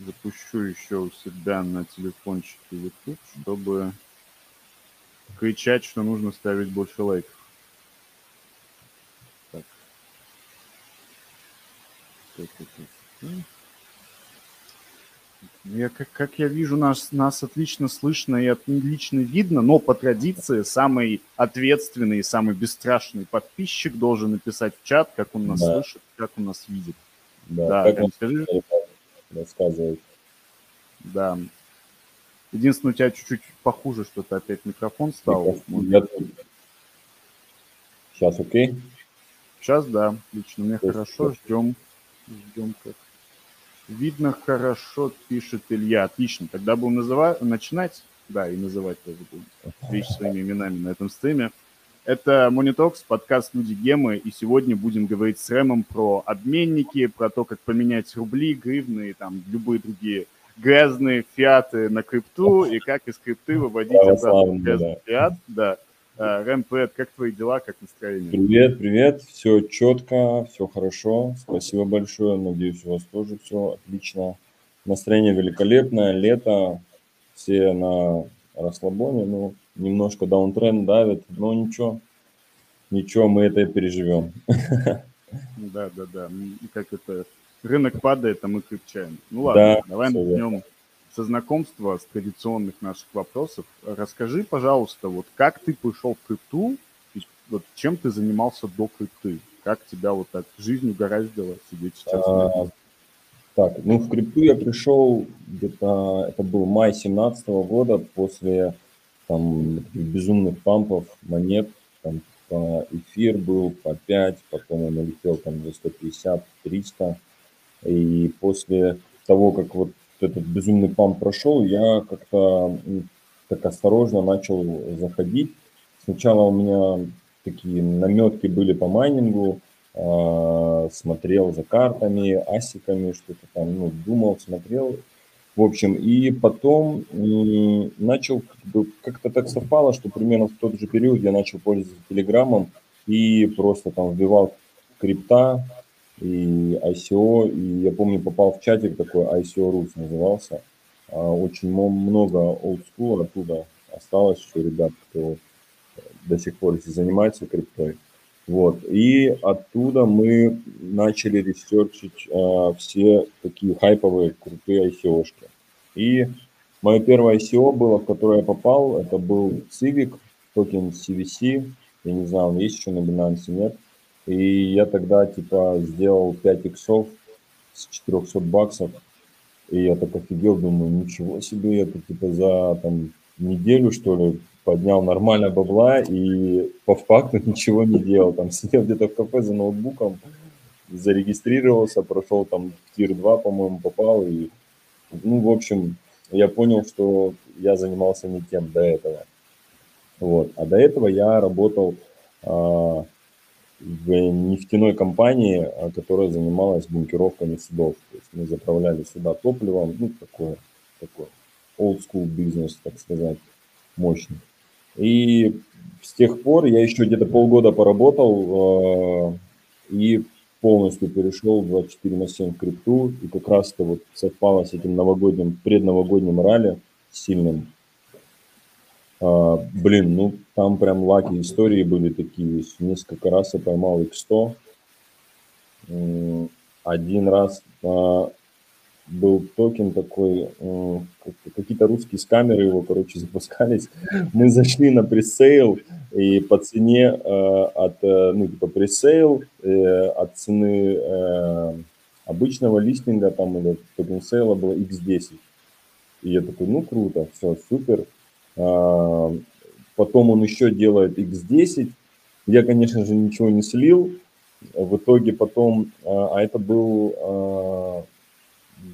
запущу еще у себя на телефончике YouTube, чтобы кричать, что нужно ставить больше лайков. Так. Так, так, так. Я, как, как я вижу, нас, нас отлично слышно и отлично видно, но по традиции самый ответственный и самый бесстрашный подписчик должен написать в чат, как он нас да. слышит, как он нас видит. Да, да как он скажи. Рассказывает. Да. Единственное, у тебя чуть-чуть похуже что-то опять микрофон стал. Микрофон. Сейчас окей? Сейчас, да, отлично. Мне хорошо, ждем. Ждем как. Видно хорошо, пишет Илья. Отлично. Тогда будем называть, начинать. Да, и называть тоже будем. Вещи своими именами на этом стриме. Это Monitox, подкаст «Люди Гемы», и сегодня будем говорить с Рэмом про обменники, про то, как поменять рубли, гривны и там любые другие грязные фиаты на крипту, и как из крипты выводить обратно грязный фиат. Да. А, Рэм, привет, как твои дела, как настроение? Привет, привет, все четко, все хорошо, спасибо большое, надеюсь, у вас тоже все отлично. Настроение великолепное, лето, все на расслабоне, ну, немножко даунтренд давит, но ничего, ничего, мы это переживем. Да, да, да. Как это, рынок падает, а мы крепчаем. Ну ладно, да, давай начнем со знакомства, с традиционных наших вопросов. Расскажи, пожалуйста, вот как ты пришел в крипту, вот чем ты занимался до крипты? Как тебя вот так жизнь угораздила сидеть сейчас? А, так, ну в крипту я пришел где-то, это был май 17 года, после там безумных пампов монет, там по эфир был по 5, потом он улетел там за 150, 300. И после того, как вот этот безумный памп прошел, я как-то так осторожно начал заходить. Сначала у меня такие наметки были по майнингу, э, смотрел за картами, асиками, что-то там, ну, думал, смотрел. В общем, и потом начал, как-то так совпало, что примерно в тот же период я начал пользоваться Телеграмом и просто там вбивал крипта и ICO, и я помню, попал в чатик такой, ICO Rus назывался. А, очень много олдскула оттуда осталось еще ребят, кто до сих пор занимается криптой. Вот. И оттуда мы начали ресерчить э, все такие хайповые, крутые ICO-шки. И мое первое ICO было, в которое я попал, это был Civic, токен CVC. Я не знаю, он есть еще на Binance, нет. И я тогда, типа, сделал 5 иксов с 400 баксов. И я так офигел, думаю, ничего себе, это, типа, за, там, неделю, что ли, поднял нормально бабла и по факту ничего не делал. Там сидел где-то в кафе за ноутбуком, зарегистрировался, прошел там в тир 2, по-моему, попал. И, ну, в общем, я понял, что я занимался не тем до этого. Вот. А до этого я работал а, в нефтяной компании, а, которая занималась бункеровками судов. То есть мы заправляли сюда топливом, ну, такой, такой old school бизнес, так сказать, мощный. И с тех пор я еще где-то полгода поработал э, и полностью перешел в 24 на 7 крипту. И как раз это вот совпало с этим новогодним, предновогодним ралли сильным. А, блин, ну там прям lucky истории были такие. Несколько раз я поймал X100. Один раз а, был токен такой, какие-то русские скамеры его, короче, запускались. Мы зашли на пресейл, и по цене э, от, э, ну, типа пресейл, э, от цены обычного листинга там или токен сейла было x10. И я такой, ну круто, все, супер. А, потом он еще делает x10. Я, конечно же, ничего не слил. В итоге потом, а это был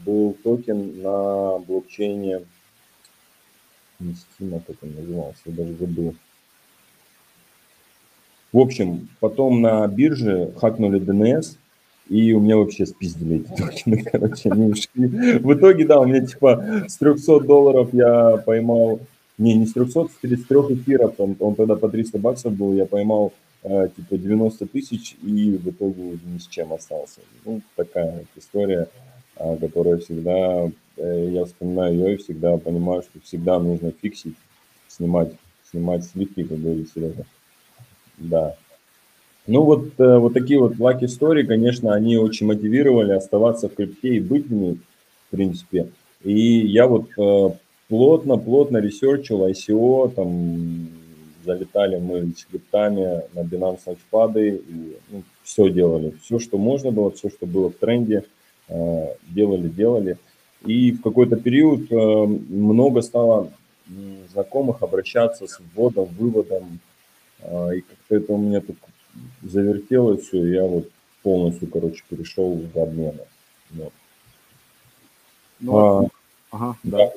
был токен на блокчейне, не Steam, как он назывался, я даже забыл. В общем, потом на бирже хакнули DNS, и у меня вообще спиздили эти токены, короче, они ушли. В итоге, да, у меня типа с 300 долларов я поймал, не, не с 300, с 33 эфиров, он, он тогда по 300 баксов был, я поймал э, типа 90 тысяч и в итоге ни с чем остался. Ну, такая история. А, которая всегда э, я вспоминаю ее и всегда понимаю, что всегда нужно фиксить, снимать, снимать сливки, как говорит Серега. Да. Ну вот, э, вот такие вот lucky story, конечно, они очень мотивировали оставаться в крипте и быть в ней, в принципе. И я вот плотно-плотно ресерчил ICO, там залетали мы с криптами на Binance Launchpad, и ну, все делали, все, что можно было, все, что было в тренде, делали, делали. И в какой-то период э, много стало знакомых обращаться с вводом, выводом, э, и как-то это у меня так завертелось все, и я вот полностью, короче, перешел в обмены. Вот. Ну, а, ага, да. да.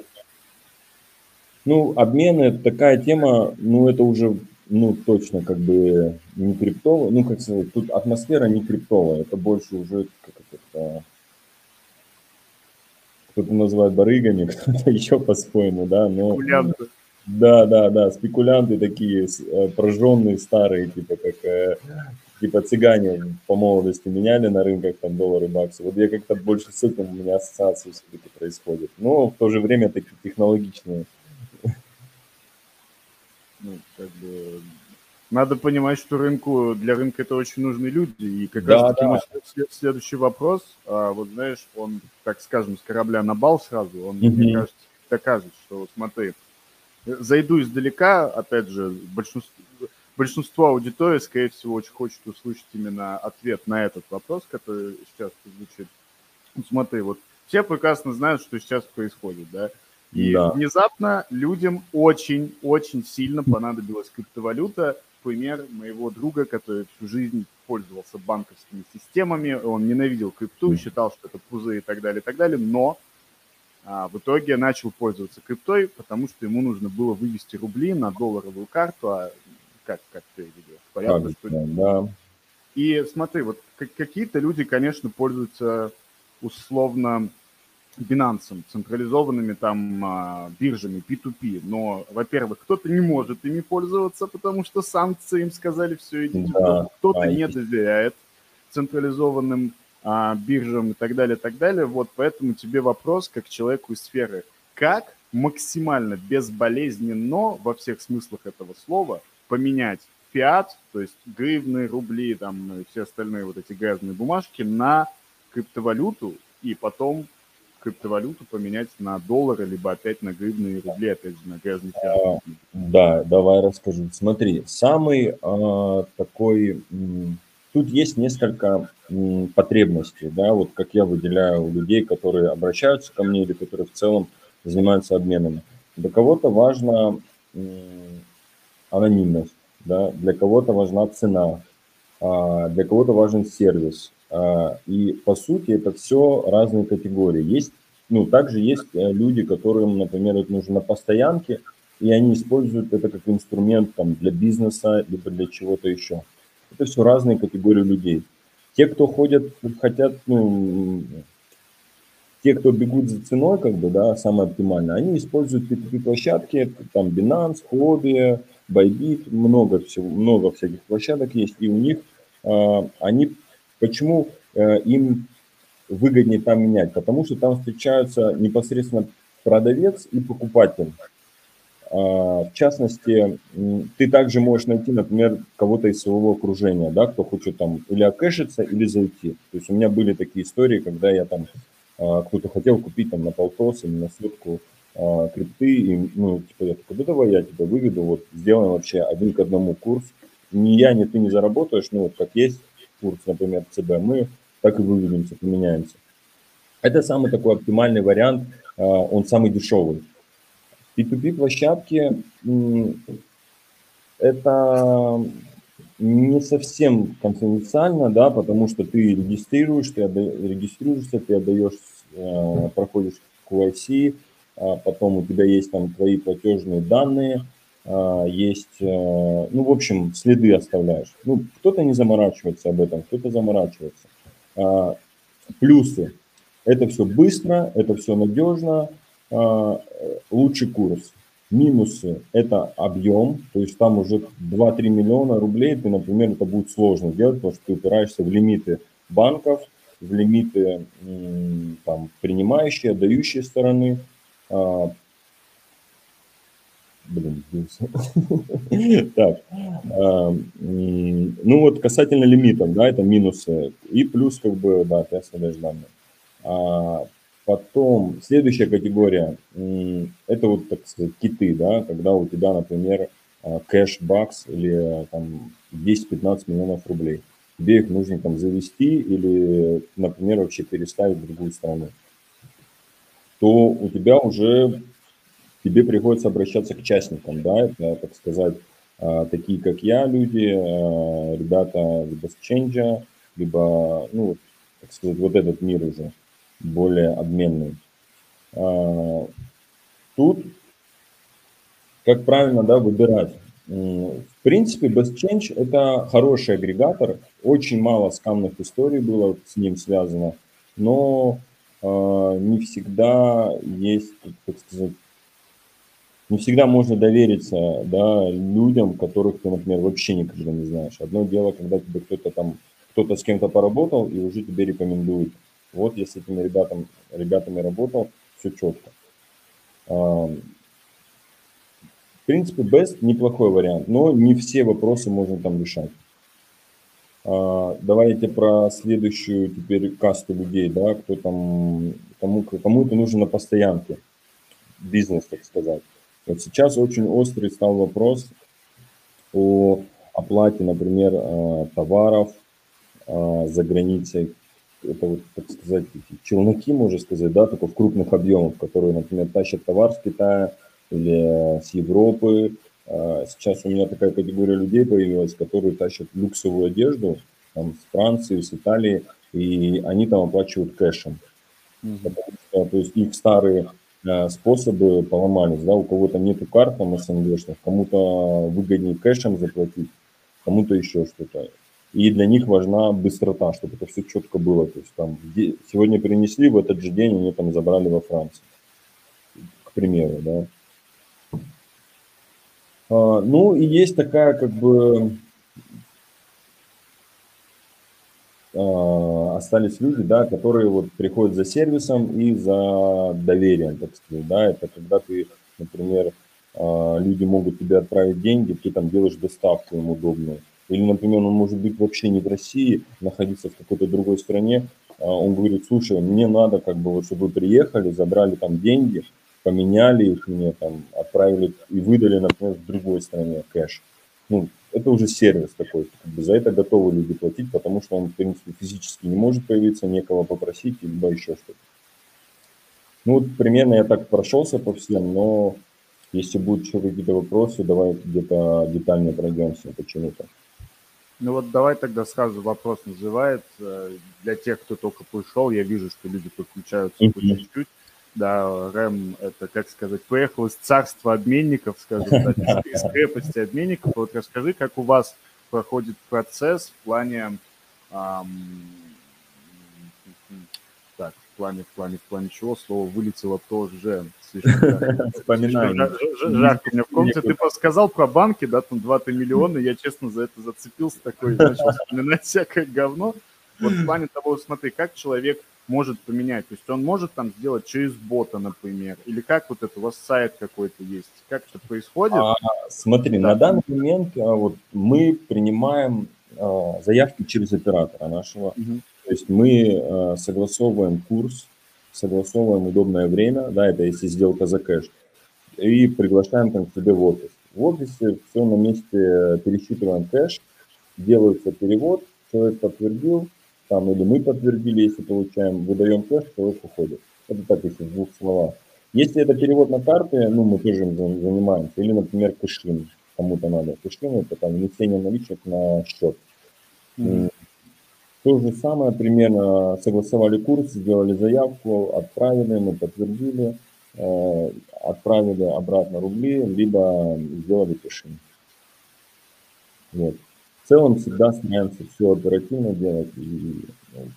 Ну, обмены это такая тема, ну, это уже, ну, точно как бы не криптовая, ну, как сказать, тут атмосфера не криптовая, это больше уже как это, кто-то называет барыгами, кто-то еще по-своему, да, но... Спекулянты. Да, да, да, спекулянты такие, э, прожженные, старые, типа как, э, типа цыгане по молодости меняли на рынках там доллары, баксы. Вот я как-то больше с этим у меня ассоциации все-таки происходит. Но в то же время такие технологичные. Ну, как бы надо понимать, что рынку, для рынка это очень нужны люди. И как да, раз таки да. следующий вопрос, а, вот знаешь, он, так скажем, с корабля на бал сразу, он, mm-hmm. мне кажется, докажет, что смотри, зайду издалека, опять же, большинство, большинство аудитории, скорее всего, очень хочет услышать именно ответ на этот вопрос, который сейчас звучит. Смотри, вот все прекрасно знают, что сейчас происходит, да, и да. внезапно людям очень-очень сильно понадобилась криптовалюта, пример моего друга, который всю жизнь пользовался банковскими системами, он ненавидел крипту, считал, что это пузы и так далее, и так далее, но а, в итоге начал пользоваться криптой, потому что ему нужно было вывести рубли на долларовую карту, а как, как ты видел? Понятно, что... Да. И смотри, вот какие-то люди, конечно, пользуются условно Binance, централизованными там а, биржами P2P, но, во-первых, кто-то не может ими пользоваться, потому что санкции им сказали все, идите да, кто-то не доверяет централизованным а, биржам и так далее, и так далее. Вот поэтому тебе вопрос, как человеку из сферы, как максимально безболезненно во всех смыслах этого слова поменять фиат, то есть гривны, рубли, там, и все остальные вот эти грязные бумажки на криптовалюту и потом криптовалюту поменять на доллары, либо опять на гривны и рубли, опять же, на грязный. А, да, давай расскажу. Смотри, самый а, такой... Тут есть несколько потребностей, да, вот как я выделяю у людей, которые обращаются ко мне или которые в целом занимаются обменами. Для кого-то важна анонимность, да, для кого-то важна цена, а, для кого-то важен сервис, и по сути это все разные категории. Есть, ну, также есть э, люди, которым, например, это нужно на постоянке, и они используют это как инструмент там, для бизнеса, либо для чего-то еще. Это все разные категории людей. Те, кто ходят, хотят, ну, те, кто бегут за ценой, как бы, да, самое оптимальное, они используют P2P-площадки, там Binance, Huobi, Bybit, много всего, много всяких площадок есть, и у них э, они Почему э, им выгоднее там менять? Потому что там встречаются непосредственно продавец и покупатель. А, в частности, ты также можешь найти, например, кого-то из своего окружения, да, кто хочет там или окэшиться, или зайти. То есть у меня были такие истории, когда я там, а, кто-то хотел купить там на полтос или на сотку а, крипты, и, ну, типа, я такой, да давай я тебя выведу, вот, сделаем вообще один к одному курс. Ни я, ни ты не заработаешь, ну, вот как есть, курс, например, ЦБ, мы так и выведемся, поменяемся. Это самый такой оптимальный вариант, а, он самый дешевый. P2P площадки это не совсем конфиденциально, да, потому что ты регистрируешь, ты регистрируешься, ты отдаешь, а, проходишь KYC, а потом у тебя есть там твои платежные данные, есть, э, ну, в общем, следы оставляешь. Ну, кто-то не заморачивается об этом, кто-то заморачивается. А, плюсы. Это все быстро, это все надежно, а, лучший курс. Минусы – это объем, то есть там уже 2-3 миллиона рублей, ты, например, это будет сложно делать, потому что ты упираешься в лимиты банков, в лимиты там, принимающей, отдающей стороны. А, блин, Так, а, ну вот касательно лимитов, да, это минусы. И плюс, как бы, да, ты оставляешь данные. А, потом, следующая категория, это вот, так сказать, киты, да, когда у тебя, например, кэш бакс или там 10-15 миллионов рублей тебе их нужно там завести или, например, вообще переставить в другую страну, то у тебя уже тебе приходится обращаться к частникам, да, это, так сказать, а, такие, как я, люди, а, ребята либо с Change, либо, ну, так сказать, вот этот мир уже более обменный. А, тут, как правильно, да, выбирать. В принципе, Best Change – это хороший агрегатор. Очень мало скамных историй было с ним связано, но не всегда есть, как сказать, не всегда можно довериться да, людям, которых ты, например, вообще никогда не знаешь. Одно дело, когда тебе кто-то там, кто-то с кем-то поработал и уже тебе рекомендует. Вот я с этими ребятам, ребятами работал, все четко. В принципе, Best неплохой вариант, но не все вопросы можно там решать. А, давайте про следующую теперь касту людей, да, кто там, кому, кому это нужно на постоянке, бизнес, так сказать. Вот сейчас очень острый стал вопрос о оплате, например, а, товаров а, за границей. Это вот, так сказать, челноки, можно сказать, да, только в крупных объемах, которые, например, тащат товар с Китая, или с Европы. Сейчас у меня такая категория людей появилась, которые тащат люксовую одежду там, с Франции, с Италии, и они там оплачивают кэшем. Mm-hmm. что, то есть их старые способы поломались, да, у кого-то нету карт там СНГшных, кому-то выгоднее кэшем заплатить, кому-то еще что-то. И для них важна быстрота, чтобы это все четко было. То есть там сегодня принесли, в этот же день они там забрали во Франции, к примеру, да. А, ну и есть такая как бы а, остались люди, да, которые вот приходят за сервисом и за доверием, так сказать, да, это когда ты, например, а, люди могут тебе отправить деньги, ты там делаешь доставку им удобную, или, например, он может быть вообще не в России, находиться в какой-то другой стране, он говорит, слушай, мне надо, как бы, вот, чтобы вы приехали, забрали там деньги, поменяли их мне, там, отправили и выдали, например, в другой стране кэш. Ну, это уже сервис такой, как бы за это готовы люди платить, потому что он, в принципе, физически не может появиться, некого попросить, либо еще что-то. Ну, вот примерно я так прошелся по всем, но если будут еще какие-то вопросы, давай где-то детальнее пройдемся почему-то. Ну вот давай тогда сразу вопрос называется. Для тех, кто только пришел, я вижу, что люди подключаются mm-hmm. по чуть-чуть да, Рэм, это, как сказать, поехал из царства обменников, скажем так, из крепости обменников. Вот расскажи, как у вас проходит процесс в плане, эм, так, в плане, в плане, в плане чего слово вылетело тоже. Вспоминаю. Жарко у меня в комнате. Ты сказал про банки, да, там 2-3 миллиона, я честно за это зацепился такой, начал вспоминать всякое говно. Вот в плане того, смотри, как человек может поменять. То есть он может там сделать через бота, например, или как вот это, у вас сайт какой-то есть, как это происходит? А, смотри, да. на данный момент а, вот мы принимаем а, заявки через оператора нашего. Угу. То есть мы а, согласовываем курс, согласовываем удобное время, да, это если сделка за кэш, и приглашаем там к себе в офис. В офисе все на месте, пересчитываем кэш, делается перевод, человек подтвердил, там или мы подтвердили, если получаем, выдаем кэш, человек уходит. Это так, если в двух словах. Если это перевод на карты, ну, мы тоже им занимаемся. Или, например, cash-in, кому-то надо. Кэшин – это там внесение наличек на счет. Mm-hmm. То же самое, примерно согласовали курс, сделали заявку, отправили, мы подтвердили, э, отправили обратно рубли, либо сделали кэшин. Вот целом всегда стараемся все оперативно делать. И, ну,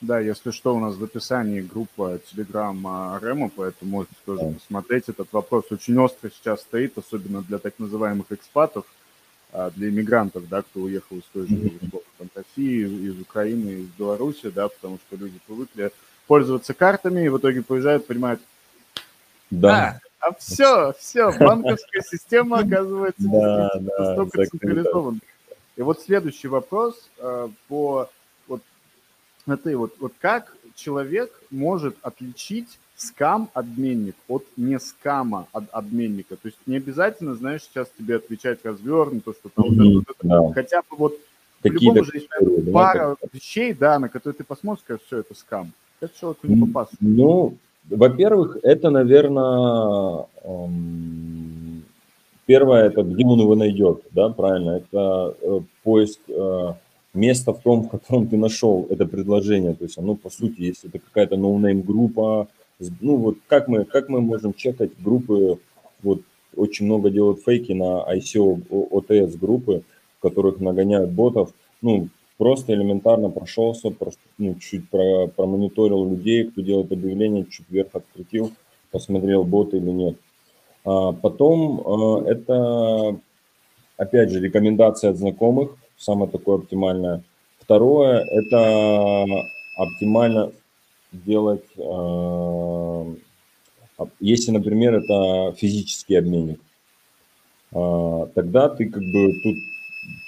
да, если что, у нас в описании группа Telegram Рема, поэтому можете тоже да. посмотреть. Этот вопрос очень остро сейчас стоит, особенно для так называемых экспатов. а, для иммигрантов, да, кто уехал из той же там, России, из Украины, из Беларуси, да, потому что люди привыкли пользоваться картами и в итоге приезжают, понимают, да, а, все, все, банковская система оказывается да, да, настолько централизована. И вот следующий вопрос э, по вот смотри, вот, вот как человек может отличить скам-обменник от не скама от обменника. То есть не обязательно, знаешь, сейчас тебе отвечать развернуто, что там mm-hmm, вот это, да. хотя бы вот Какие-то же есть пара да, вещей, да, на которые ты посмотришь, скажешь, все, это скам. Это человеку не попасться. Ну, во-первых, это, наверное, эм, первое, это где он его найдет, да, правильно, это э, поиск э, места в том, в котором ты нашел это предложение, то есть оно, по сути, если это какая-то no-name группа, ну вот как мы, как мы можем чекать группы, вот очень много делают фейки на ICO, OTS группы, в которых нагоняют ботов, ну, просто элементарно прошелся, просто, ну, чуть про, промониторил людей, кто делает объявление, чуть вверх открутил, посмотрел, боты или нет. А потом а, это, опять же, рекомендация от знакомых, самое такое оптимальное. Второе, это оптимально делать, а, если, например, это физический обменник, а, тогда ты как бы тут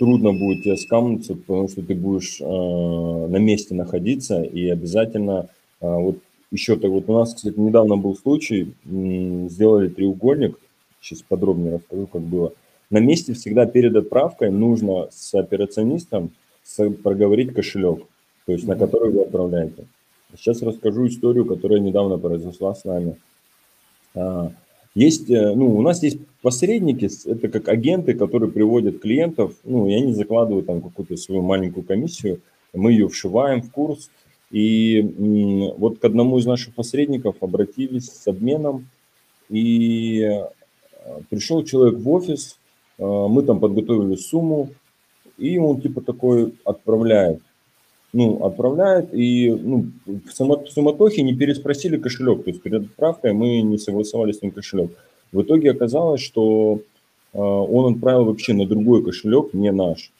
трудно будет тебе скамнуться, потому что ты будешь а, на месте находиться и обязательно вот еще так вот у нас, кстати, недавно был случай, сделали треугольник, сейчас подробнее расскажу, как было. На месте всегда перед отправкой нужно с операционистом проговорить кошелек, то есть на который вы отправляете. Сейчас расскажу историю, которая недавно произошла с нами. Есть, э, ну, у нас есть посредники, это как агенты, которые приводят клиентов, ну, и они закладывают там какую-то свою маленькую комиссию, мы ее вшиваем в курс, и вот к одному из наших посредников обратились с обменом, и э, пришел человек в офис, э, мы там подготовили сумму, и он типа такой отправляет ну, отправляет, и ну, в суматохе не переспросили кошелек, то есть перед отправкой мы не согласовали с ним кошелек. В итоге оказалось, что э, он отправил вообще на другой кошелек, не наш.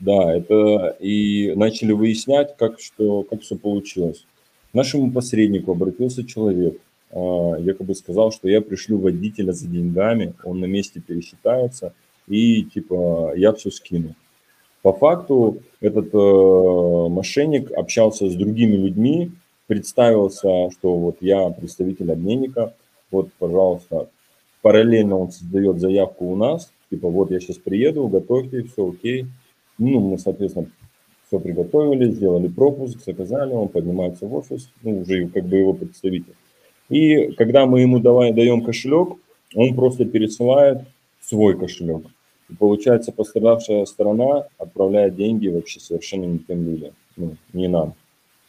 Да, это и начали выяснять, как, что, как все получилось. К нашему посреднику обратился человек, э, якобы сказал, что я пришлю водителя за деньгами, он на месте пересчитается, и типа я все скину. По факту этот э, мошенник общался с другими людьми, представился, что вот я представитель обменника, вот, пожалуйста, параллельно он создает заявку у нас, типа вот я сейчас приеду, готовьте, все окей. Ну, мы, соответственно, все приготовили, сделали пропуск, заказали, он поднимается в офис, ну, уже как бы его представитель. И когда мы ему давай, даем кошелек, он просто пересылает свой кошелек. И получается, пострадавшая сторона отправляет деньги вообще совершенно не тем людям, ну, не нам.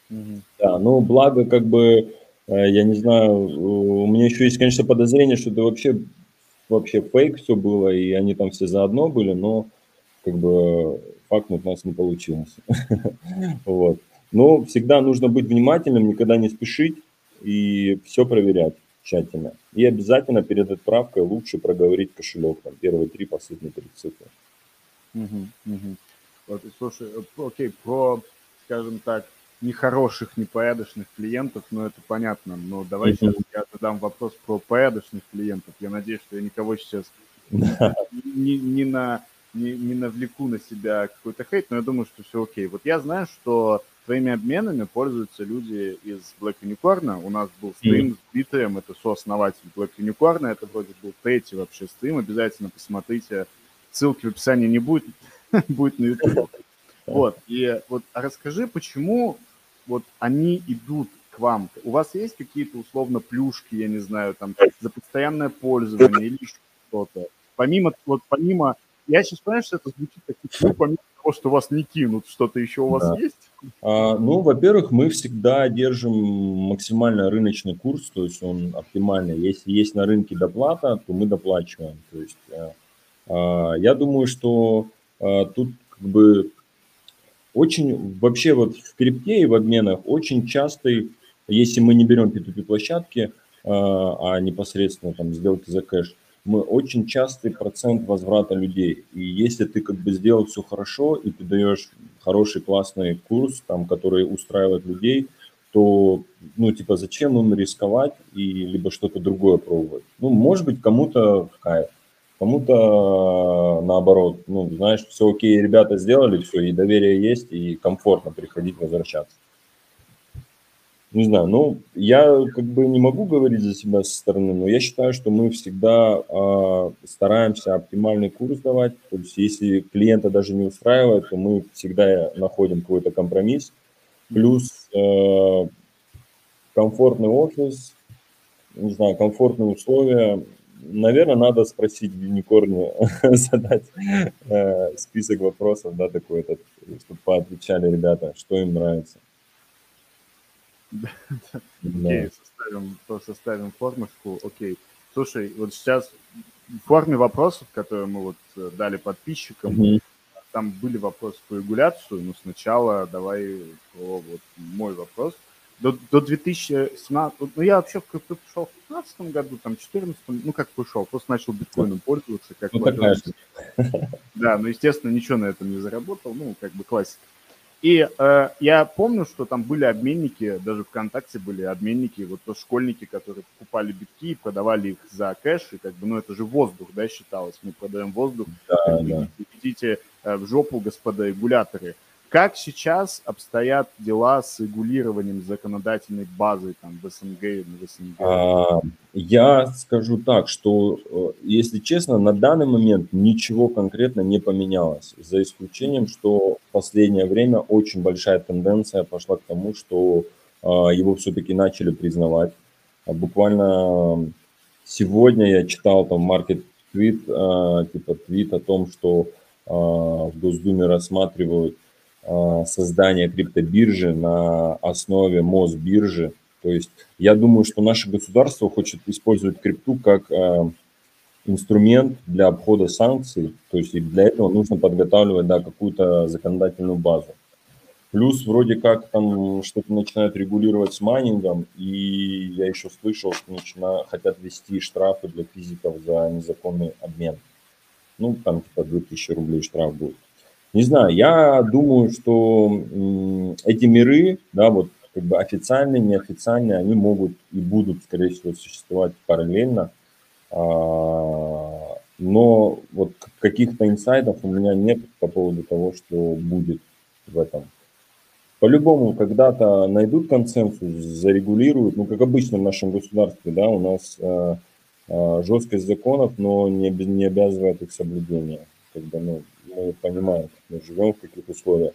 Угу. Да, ну, благо, как бы, э, я не знаю, у меня еще есть, конечно, подозрение, что это вообще, вообще фейк все было, и они там все заодно были, но, как бы, факт у нас не получилось. Вот. Но всегда нужно быть внимательным, никогда не спешить и все проверять тщательно. И обязательно перед отправкой лучше проговорить кошелек, там, первые три, последние три цифры. Угу, угу. Вот, слушай, э, окей, про, скажем так, нехороших, непорядочных клиентов, ну, это понятно, но давай угу. сейчас я задам вопрос про порядочных клиентов. Я надеюсь, что я никого сейчас не, не, на, не, не навлеку на себя какой-то хейт, но я думаю, что все окей. Вот я знаю, что Твоими обменами пользуются люди из Black Unicorn. У нас был стрим с Дмитрием, это сооснователь Black Unicorn. Это вроде был третий вообще стрим. Обязательно посмотрите. Ссылки в описании не будет, будет на YouTube. Вот, и вот расскажи, почему вот они идут к вам? У вас есть какие-то условно плюшки, я не знаю, там, за постоянное пользование или что-то? Помимо, вот помимо, я сейчас понимаю, что это звучит как, ну, помимо того, что вас не кинут, что-то еще у вас да. есть? А, ну, во-первых, мы всегда держим максимально рыночный курс, то есть он оптимальный. Если есть на рынке доплата, то мы доплачиваем. То есть а, а, я думаю, что а, тут как бы очень вообще вот в крипте и в обменах очень частый, если мы не берем P2P площадки, а, а непосредственно там сделки за кэш, мы очень частый процент возврата людей. И если ты как бы сделал все хорошо, и ты даешь хороший, классный курс, там, который устраивает людей, то, ну, типа, зачем им рисковать и либо что-то другое пробовать? Ну, может быть, кому-то в кайф, кому-то наоборот, ну, знаешь, все окей, ребята сделали все, и доверие есть, и комфортно приходить, возвращаться не знаю, ну, я как бы не могу говорить за себя со стороны, но я считаю, что мы всегда э, стараемся оптимальный курс давать. То есть, если клиента даже не устраивает, то мы всегда находим какой-то компромисс. Плюс э, комфортный офис, не знаю, комфортные условия. Наверное, надо спросить в задать э, список вопросов, да, такой этот, чтобы поотвечали ребята, что им нравится. Окей, составим, то составим формочку. Окей. Слушай, вот сейчас в форме вопросов, которые мы вот э, дали подписчикам, mm-hmm. там были вопросы по регуляцию, но сначала давай про вот мой вопрос. До, до 2017, ну я вообще в крипту пришел в 2015 году, там, в 2014, ну как пришел, просто начал биткоином пользоваться, как ну, Да, но, естественно, ничего на этом не заработал, ну, как бы классика. И э, я помню, что там были обменники, даже ВКонтакте были обменники, вот то школьники, которые покупали битки и продавали их за кэш, и как бы, ну, это же воздух, да, считалось, мы продаем воздух, да, да. идите э, в жопу, господа регуляторы. Как сейчас обстоят дела с регулированием законодательной базы там, в СНГ и в СНГ? А, я скажу так, что, э, если честно, на данный момент ничего конкретно не поменялось, за исключением, что последнее время очень большая тенденция пошла к тому, что а, его все-таки начали признавать. А буквально сегодня я читал там маркет твит, а, типа твит о том, что в Госдуме рассматривают создания криптобиржи на основе Мосбиржи. То есть я думаю, что наше государство хочет использовать крипту как инструмент для обхода санкций. То есть для этого нужно подготавливать да, какую-то законодательную базу. Плюс вроде как там что-то начинают регулировать с майнингом, и я еще слышал, что начина... хотят ввести штрафы для физиков за незаконный обмен. Ну, там типа 2000 рублей штраф будет. Не знаю, я думаю, что эти миры, да, вот как бы официальные, неофициальные, они могут и будут, скорее всего, существовать параллельно. А, но вот каких-то инсайдов у меня нет по поводу того, что будет в этом. По-любому, когда-то найдут консенсус, зарегулируют, ну, как обычно в нашем государстве, да, у нас э, э, жесткость законов, но не, не обязывает их соблюдения. Когда, ну, мы понимаем, мы живем в каких условиях.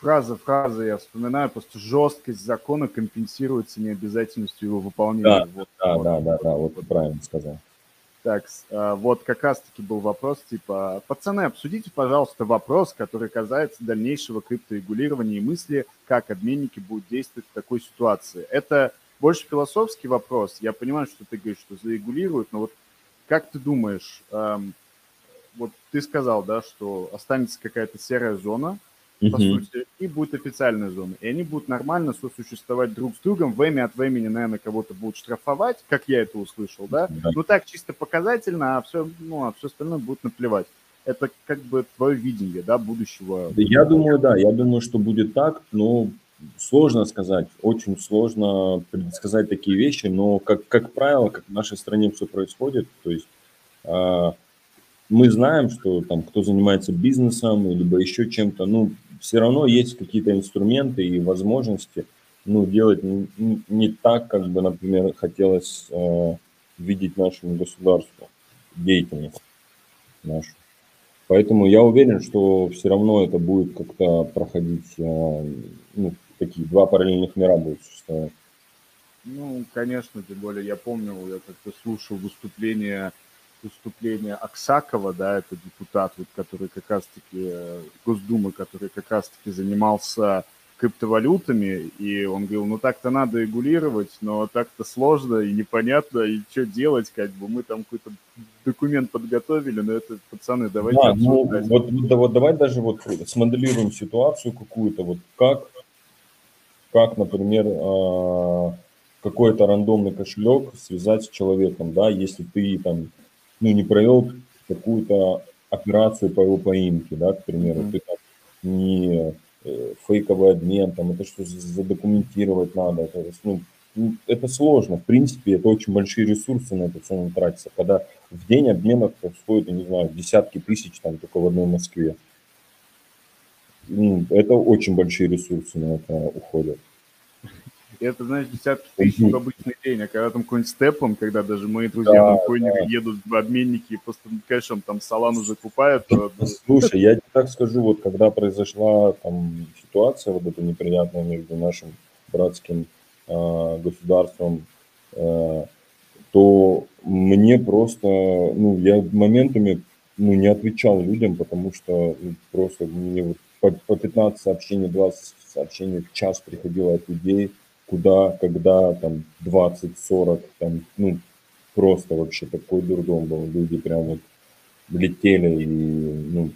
Фраза, фраза, я вспоминаю, просто жесткость закона компенсируется необязательностью его выполнения. Да, вот, да, вот, да, да, да, вот, вот правильно сказал. Так, а, вот как раз-таки был вопрос, типа, пацаны, обсудите, пожалуйста, вопрос, который касается дальнейшего крипторегулирования и мысли, как обменники будут действовать в такой ситуации. Это больше философский вопрос. Я понимаю, что ты говоришь, что зарегулируют, но вот как ты думаешь, вот ты сказал, да, что останется какая-то серая зона, по сути, и будет официальная зона. И они будут нормально сосуществовать друг с другом. Время от времени, наверное, кого-то будут штрафовать, как я это услышал, да? да. Ну так, чисто показательно, а все, ну, а все остальное будет наплевать. Это как бы твое видение, да, будущего. Я думаю, да, я думаю, что будет так, но сложно сказать, очень сложно предсказать такие вещи, но как, как правило, как в нашей стране все происходит, то есть а, мы знаем, что там кто занимается бизнесом, либо еще чем-то, ну, все равно есть какие-то инструменты и возможности, ну, делать не, не так, как бы, например, хотелось э, видеть нашему государству деятельность нашу. Поэтому я уверен, что все равно это будет как-то проходить, э, ну, такие два параллельных мира будут существовать. Ну, конечно, тем более я помню, я как-то слушал выступление выступление Аксакова, да, это депутат, вот, который как раз-таки, э, Госдумы, который как раз-таки занимался криптовалютами, и он говорил, ну так-то надо регулировать, но так-то сложно и непонятно, и что делать, как бы мы там какой-то документ подготовили, но это, пацаны, давайте да, ну, вот, да, вот давай даже вот смоделируем ситуацию какую-то, вот как, как, например, э, какой-то рандомный кошелек связать с человеком, да, если ты там, ну, не провел какую-то операцию по его поимке, да, к примеру, mm-hmm. ты там не э, фейковый обмен, там, это что задокументировать надо, это, ну, ну, это сложно. В принципе, это очень большие ресурсы на это все тратятся. Когда в день обменов происходит, я не знаю, десятки тысяч там только в одной Москве. Ну, это очень большие ресурсы на это уходят. И это, знаешь, десятки тысяч в обычный день, а когда там какой-нибудь степлом, когда даже мои друзья да, на койне да. едут в обменники и просто кэшем там салану закупают, то... Слушай, я тебе так скажу, вот когда произошла там ситуация вот эта неприятная между нашим братским э, государством, э, то мне просто, ну, я моментами ну, не отвечал людям, потому что ну, просто мне вот по, по 15 сообщений, 20 сообщений в час приходило от людей, куда, когда, там, 20, 40, там, ну, просто вообще такой дурдом был. Люди прям вот летели и, ну,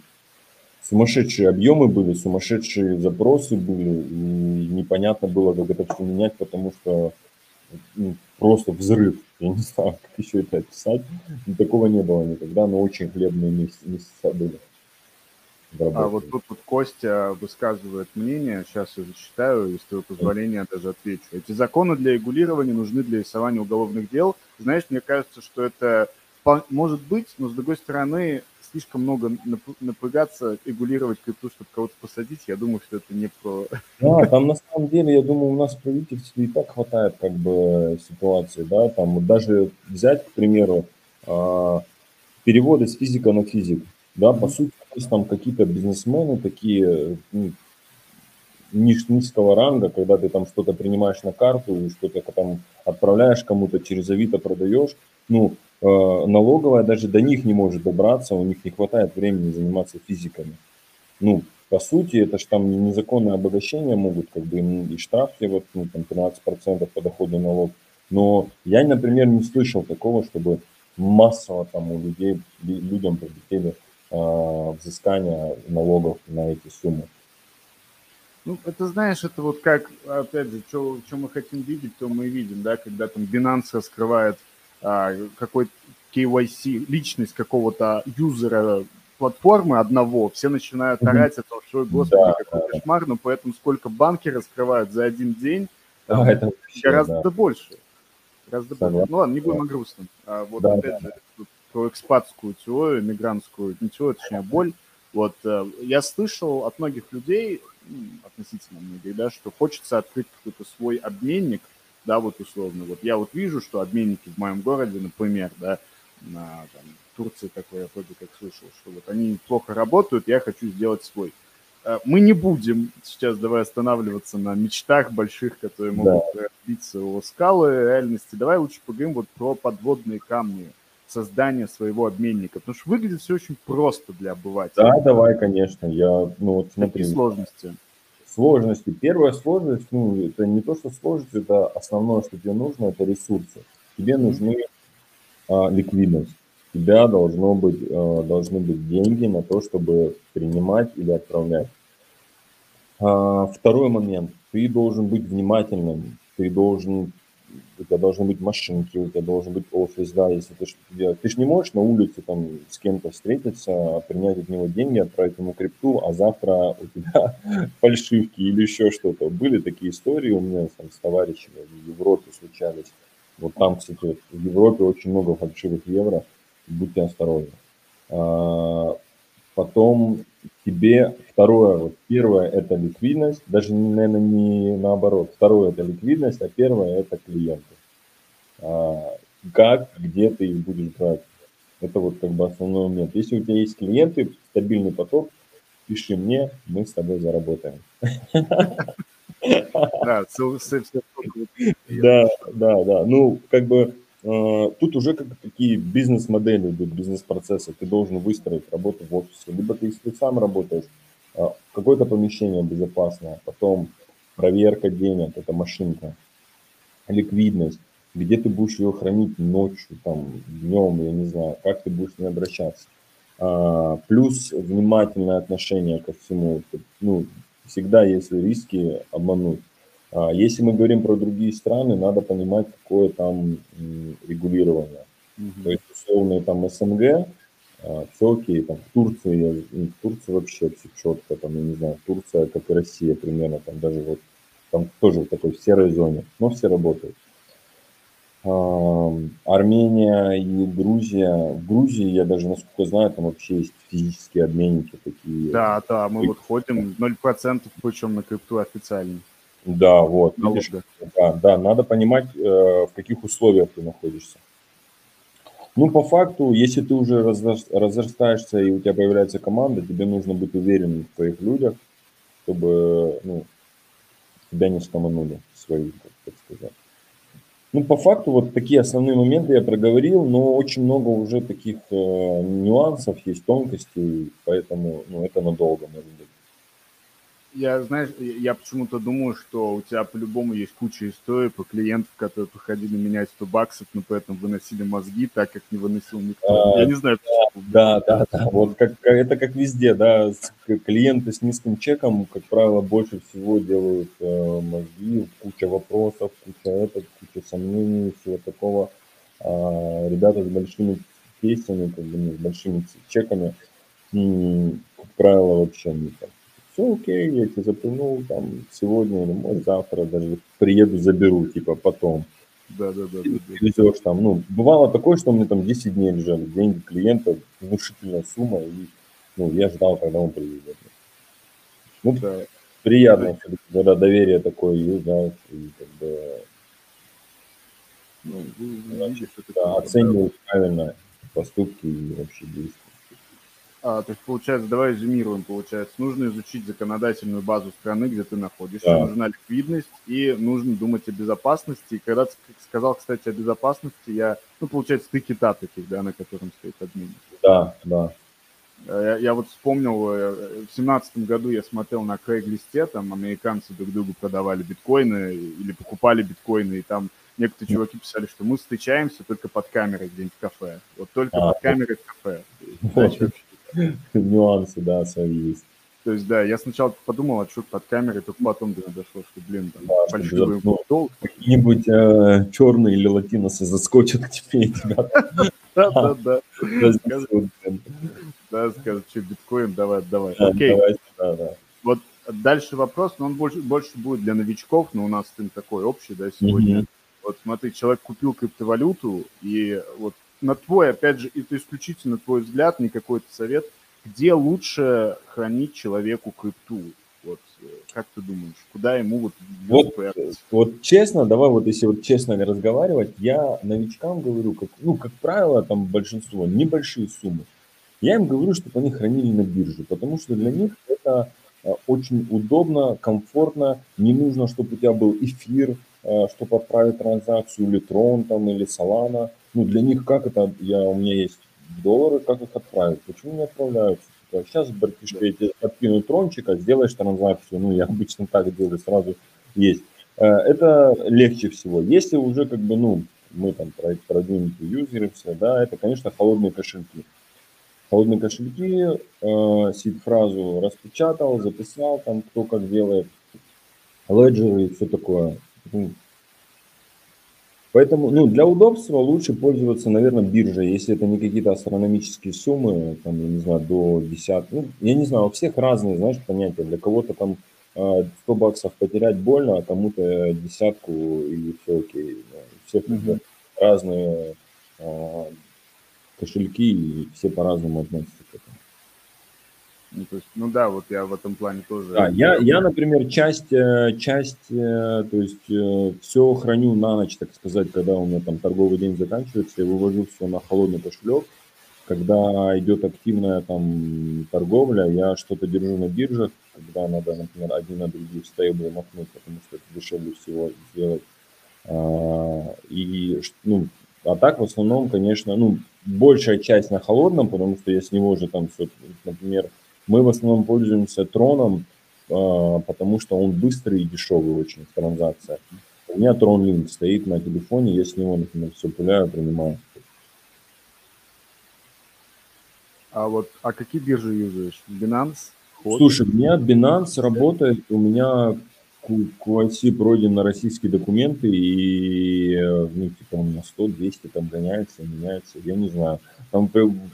сумасшедшие объемы были, сумасшедшие запросы были, и непонятно было, как это все менять, потому что ну, просто взрыв. Я не знаю, как еще это описать. Но такого не было никогда, но очень хлебные месяца были. А вот тут вот Костя высказывает мнение, сейчас я зачитаю, и с твоего позволения даже отвечу. Эти законы для регулирования нужны для рисования уголовных дел. Знаешь, мне кажется, что это может быть, но с другой стороны, слишком много напрягаться, регулировать крипту, чтобы кого-то посадить, я думаю, что это не про... Да, там на самом деле, я думаю, у нас в правительстве и так хватает как бы ситуации, да, там даже взять, к примеру, а, переводы с физика на физик, да, по сути, есть там какие-то бизнесмены такие ну, низкого ранга, когда ты там что-то принимаешь на карту и что-то там отправляешь кому-то через Авито продаешь, ну, э, налоговая даже до них не может добраться, у них не хватает времени заниматься физиками. Ну, по сути, это же там незаконное обогащение могут, как бы, и штраф вот, ну, там 13% по доходу налог. Но я, например, не слышал такого, чтобы массово там у людей, людям прилетели взыскания налогов на эти суммы. Ну, это знаешь, это вот как, опять же, что, что мы хотим видеть, то мы видим, да, когда там Binance раскрывает а, какой-то KYC, личность какого-то юзера платформы одного, все начинают орать о том, что, господи, да, какой да. кошмар, но поэтому сколько банки раскрывают за один день, там, а, это гораздо да. больше. Гораздо больше. Ну ладно, не будем о грустном. А, вот да, опять да. же, тут про экспатскую теорию, мигрантскую, не теорию, точнее, боль. Вот э, я слышал от многих людей, относительно многих, да, что хочется открыть какой-то свой обменник, да, вот условно. Вот я вот вижу, что обменники в моем городе, например, да, на там, Турции такой я вроде как слышал, что вот они плохо работают, я хочу сделать свой. Э, мы не будем сейчас давай останавливаться на мечтах больших, которые могут да. разбиться у скалы реальности. Давай лучше поговорим вот про подводные камни создания своего обменника? Потому что выглядит все очень просто для обывателя. Да, давай, конечно. Я, ну вот смотри. Какие сложности? Сложности. Первая сложность, ну, это не то, что сложность, это основное, что тебе нужно, это ресурсы. Тебе нужны а, ликвидность. У тебя должно быть, а, должны быть деньги на то, чтобы принимать или отправлять. А, второй момент. Ты должен быть внимательным. Ты должен у тебя должны быть машинки, у тебя должен быть офис, да, если ты что-то делаешь. Ты же не можешь на улице там с кем-то встретиться, принять от него деньги, отправить ему крипту, а завтра у тебя фальшивки или еще что-то. Были такие истории у меня там, с товарищами в Европе случались. Вот там, кстати, в Европе очень много фальшивых евро, будьте осторожны. А, потом тебе второе, вот первое это ликвидность, даже, наверное, не наоборот. Второе это ликвидность, а первое это клиенты. А, как, где ты их будешь брать? Это вот как бы основной момент. Если у тебя есть клиенты, стабильный поток, пиши мне, мы с тобой заработаем. Да, да, да. Ну, как бы тут уже как такие бизнес-модели идут, бизнес-процессы. Ты должен выстроить работу в офисе. Либо ты, если сам работаешь, э, какое-то помещение безопасное, потом проверка денег, это машинка, ликвидность, где ты будешь ее хранить ночью, там, днем, я не знаю, как ты будешь с ней обращаться. А, плюс внимательное отношение ко всему. Ну, всегда, если риски обмануть. А если мы говорим про другие страны, надо понимать, какое там регулирование. Mm-hmm. То есть, условно, там СНГ, а, все окей, там в Турции, ну, в Турции вообще все четко, там, я не знаю, Турция, как и Россия примерно, там даже вот, там тоже в такой серой зоне, но все работают. Армения и Грузия. В Грузии, я даже, насколько знаю, там вообще есть физические обменники такие. Да, да, мы вот ходим 0% причем на крипту официально. Да, вот. Видишь, да, да, надо понимать, э, в каких условиях ты находишься. Ну, по факту, если ты уже разрастаешься и у тебя появляется команда, тебе нужно быть уверенным в своих людях, чтобы ну, тебя не скоманули свои, так сказать. Ну, по факту, вот такие основные моменты я проговорил, но очень много уже таких э, нюансов, есть тонкостей, поэтому ну, это надолго, может быть. Я, знаешь, я почему-то думаю, что у тебя по-любому есть куча историй по клиентов, которые приходили менять 100 баксов, но поэтому выносили мозги так, как не выносил никто. А, я не знаю, почему. Да, да, да. Вот как, это как везде, да. Клиенты с низким чеком, как правило, больше всего делают э, мозги, куча вопросов, куча этого, куча сомнений, всего такого. А ребята с большими кейсами, как бы, ну, с большими чеками, как правило, вообще не так все окей, я тебе запрыгнул там сегодня или может завтра даже приеду, заберу, типа потом. Да, да, да. да, да. Везешь там, ну, бывало такое, что у меня там 10 дней лежали, деньги клиента, внушительная сумма, и, ну, я ждал, когда он привезет. Ну, да. приятно, да. когда доверие такое есть, да, и как бы, ну, видишь, да, оценивают правильно поступки и вообще действия. А, то есть, получается, давай резюмируем, получается, нужно изучить законодательную базу страны, где ты находишься, да. нужна ликвидность и нужно думать о безопасности. И когда ты сказал, кстати, о безопасности, я, ну, получается, ты кита таких, да, на котором стоит обмен. Да, да. А, я, я вот вспомнил, э, в семнадцатом году я смотрел на Крейглисте, там американцы друг другу продавали биткоины или покупали биткоины, и там некоторые чуваки писали, что мы встречаемся только под камерой где-нибудь в кафе. Вот только а, под камерой в кафе. Вот. Нюансы, да, свои есть. То есть, да, я сначала подумал, а что под камерой, только потом до меня дошло, что, блин, там, да, фальшивый ну, долг. Какие-нибудь э, черные или латиносы заскочат к тебе, тебя. Да, да, да. Да, скажут, что биткоин, давай, давай. Окей. Вот дальше вопрос, но он больше, больше будет для новичков, но у нас с такой общий, да, сегодня. Вот смотри, человек купил криптовалюту, и вот на твой, опять же, это исключительно твой взгляд, не какой-то совет, где лучше хранить человеку крипту? Вот э, как ты думаешь, куда ему вот вот, вот честно, давай вот если вот честно разговаривать, я новичкам говорю, как, ну, как правило, там большинство, небольшие суммы. Я им говорю, чтобы они хранили на бирже, потому что для них это э, очень удобно, комфортно, не нужно, чтобы у тебя был эфир, э, чтобы отправить транзакцию, или Трон там, или Solana – ну, для них как это, я, у меня есть доллары, как их отправить? Почему не отправляются? Сейчас, братишка, я тебе откину трончика, сделаешь транзакцию, ну, я обычно так делаю, сразу есть. Э, это легче всего. Если уже, как бы, ну, мы там юзеры все, да, это, конечно, холодные кошельки. Холодные кошельки, э, сид-фразу распечатал, записал, там, кто как делает, леджеры и все такое. Поэтому, ну, для удобства лучше пользоваться, наверное, биржей, если это не какие-то астрономические суммы, там, я не знаю, до десятки. Ну, я не знаю, у всех разные, знаешь, понятия. Для кого-то там 100 а, баксов потерять больно, а кому-то десятку и все окей. Да. У всех mm-hmm. разные а, кошельки, и все по-разному относятся к. Ну, то есть, ну да, вот я в этом плане тоже. Да, я, я, например, часть, э, часть, э, то есть э, все храню на ночь, так сказать, когда у меня там торговый день заканчивается, я вывожу все на холодный кошелек. Когда идет активная там торговля, я что-то держу на биржах, когда надо, например, один на другие стейблы махнуть, потому что это дешевле всего сделать. А, и, ну, а так в основном, конечно, ну, большая часть на холодном, потому что я с него уже там все, например, мы в основном пользуемся троном, а, потому что он быстрый и дешевый очень в транзакциях. У меня Tron Link стоит на телефоне, я с него, например, все пуляю, принимаю. А вот, а какие биржи юзаешь? Binance? Hot? Слушай, у меня Binance работает, у меня QIC пройден на российские документы, и, ну, типа, он на 100-200 там гоняется, меняется, я не знаю. Там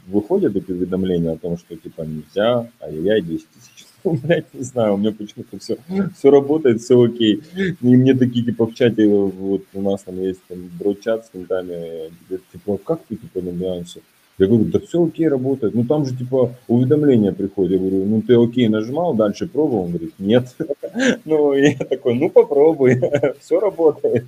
выходят эти уведомления о том, что, типа, нельзя, ай-яй-яй, 200 тысяч. Ну, блядь, не знаю, у меня почему-то все, все работает, все окей. И мне такие, типа, в чате, вот у нас там есть там брод-чат с кентами, типа, как ты, типа, набираешься? Я говорю, да все окей, работает. Ну там же типа уведомления приходят. Я говорю, ну ты окей нажимал, дальше пробовал? Он говорит, нет. Ну я такой, ну попробуй, все работает.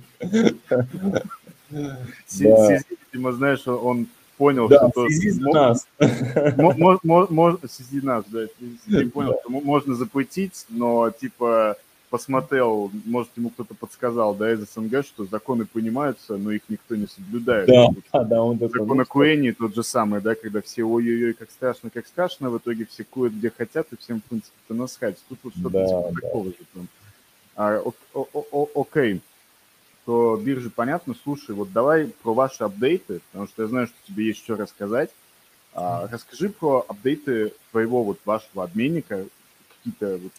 Видимо, знаешь, он понял, да, что... Сизи нас. Сизи нас, да. понял, что можно запретить, но типа посмотрел, может, ему кто-то подсказал, да, из СНГ, что законы понимаются, но их никто не соблюдает. Да, да, да, он Закон о курении тот же самый, да, когда все ой-ой-ой, как страшно, как страшно, в итоге все курят где хотят, и всем, в принципе, это насхать. Тут вот что-то да, типа да. такого же там. А, о, о, о, окей, то биржи понятно. Слушай, вот давай про ваши апдейты, потому что я знаю, что тебе есть что рассказать. А, расскажи про апдейты твоего вот вашего обменника, какие-то вот,